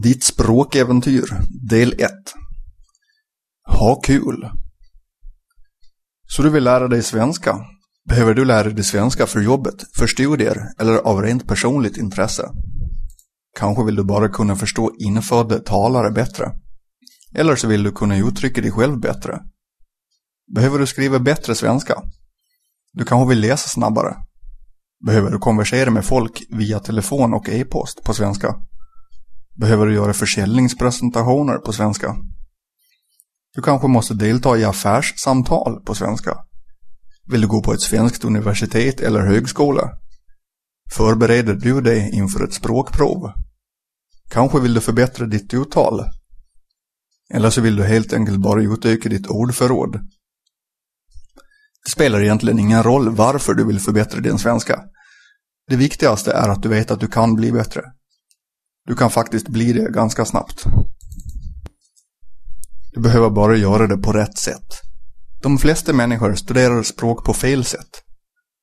Ditt språkäventyr, del 1. Ha kul. Så du vill lära dig svenska? Behöver du lära dig svenska för jobbet, för studier eller av rent personligt intresse? Kanske vill du bara kunna förstå infödda talare bättre? Eller så vill du kunna uttrycka dig själv bättre? Behöver du skriva bättre svenska? Du kanske vill läsa snabbare? Behöver du konversera med folk via telefon och e-post på svenska? Behöver du göra försäljningspresentationer på svenska? Du kanske måste delta i affärssamtal på svenska? Vill du gå på ett svenskt universitet eller högskola? Förbereder du dig inför ett språkprov? Kanske vill du förbättra ditt uttal? Eller så vill du helt enkelt bara utöka ditt ordförråd? Det spelar egentligen ingen roll varför du vill förbättra din svenska. Det viktigaste är att du vet att du kan bli bättre. Du kan faktiskt bli det ganska snabbt. Du behöver bara göra det på rätt sätt. De flesta människor studerar språk på fel sätt.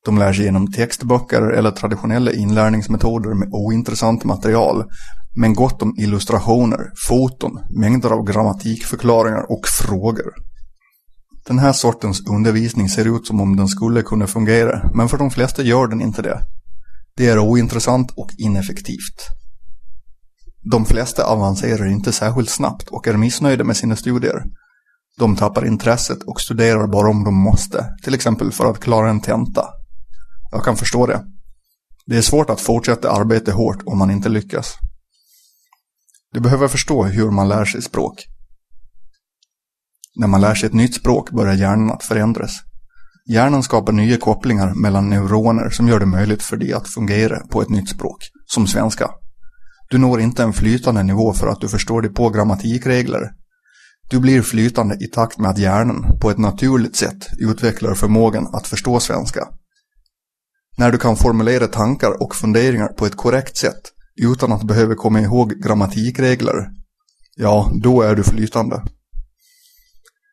De lär sig genom textböcker eller traditionella inlärningsmetoder med ointressant material, men gott om illustrationer, foton, mängder av grammatikförklaringar och frågor. Den här sortens undervisning ser ut som om den skulle kunna fungera, men för de flesta gör den inte det. Det är ointressant och ineffektivt. De flesta avancerar inte särskilt snabbt och är missnöjda med sina studier. De tappar intresset och studerar bara om de måste, till exempel för att klara en tenta. Jag kan förstå det. Det är svårt att fortsätta arbeta hårt om man inte lyckas. Du behöver förstå hur man lär sig språk. När man lär sig ett nytt språk börjar hjärnan att förändras. Hjärnan skapar nya kopplingar mellan neuroner som gör det möjligt för dig att fungera på ett nytt språk, som svenska. Du når inte en flytande nivå för att du förstår dig på grammatikregler. Du blir flytande i takt med att hjärnan på ett naturligt sätt utvecklar förmågan att förstå svenska. När du kan formulera tankar och funderingar på ett korrekt sätt utan att behöva komma ihåg grammatikregler, ja, då är du flytande.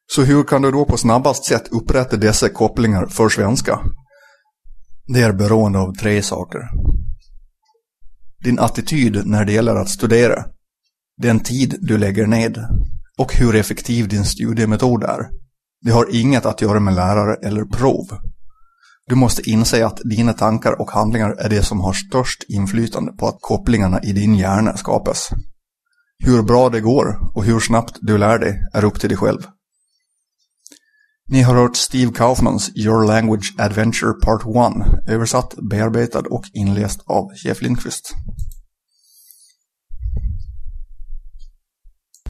Så hur kan du då på snabbast sätt upprätta dessa kopplingar för svenska? Det är beroende av tre saker. Din attityd när det gäller att studera, den tid du lägger ned och hur effektiv din studiemetod är. Det har inget att göra med lärare eller prov. Du måste inse att dina tankar och handlingar är det som har störst inflytande på att kopplingarna i din hjärna skapas. Hur bra det går och hur snabbt du lär dig är upp till dig själv. Ni har hört Steve Kaufmans Your Language Adventure Part 1 översatt, bearbetad och inläst av Jeff Lindqvist.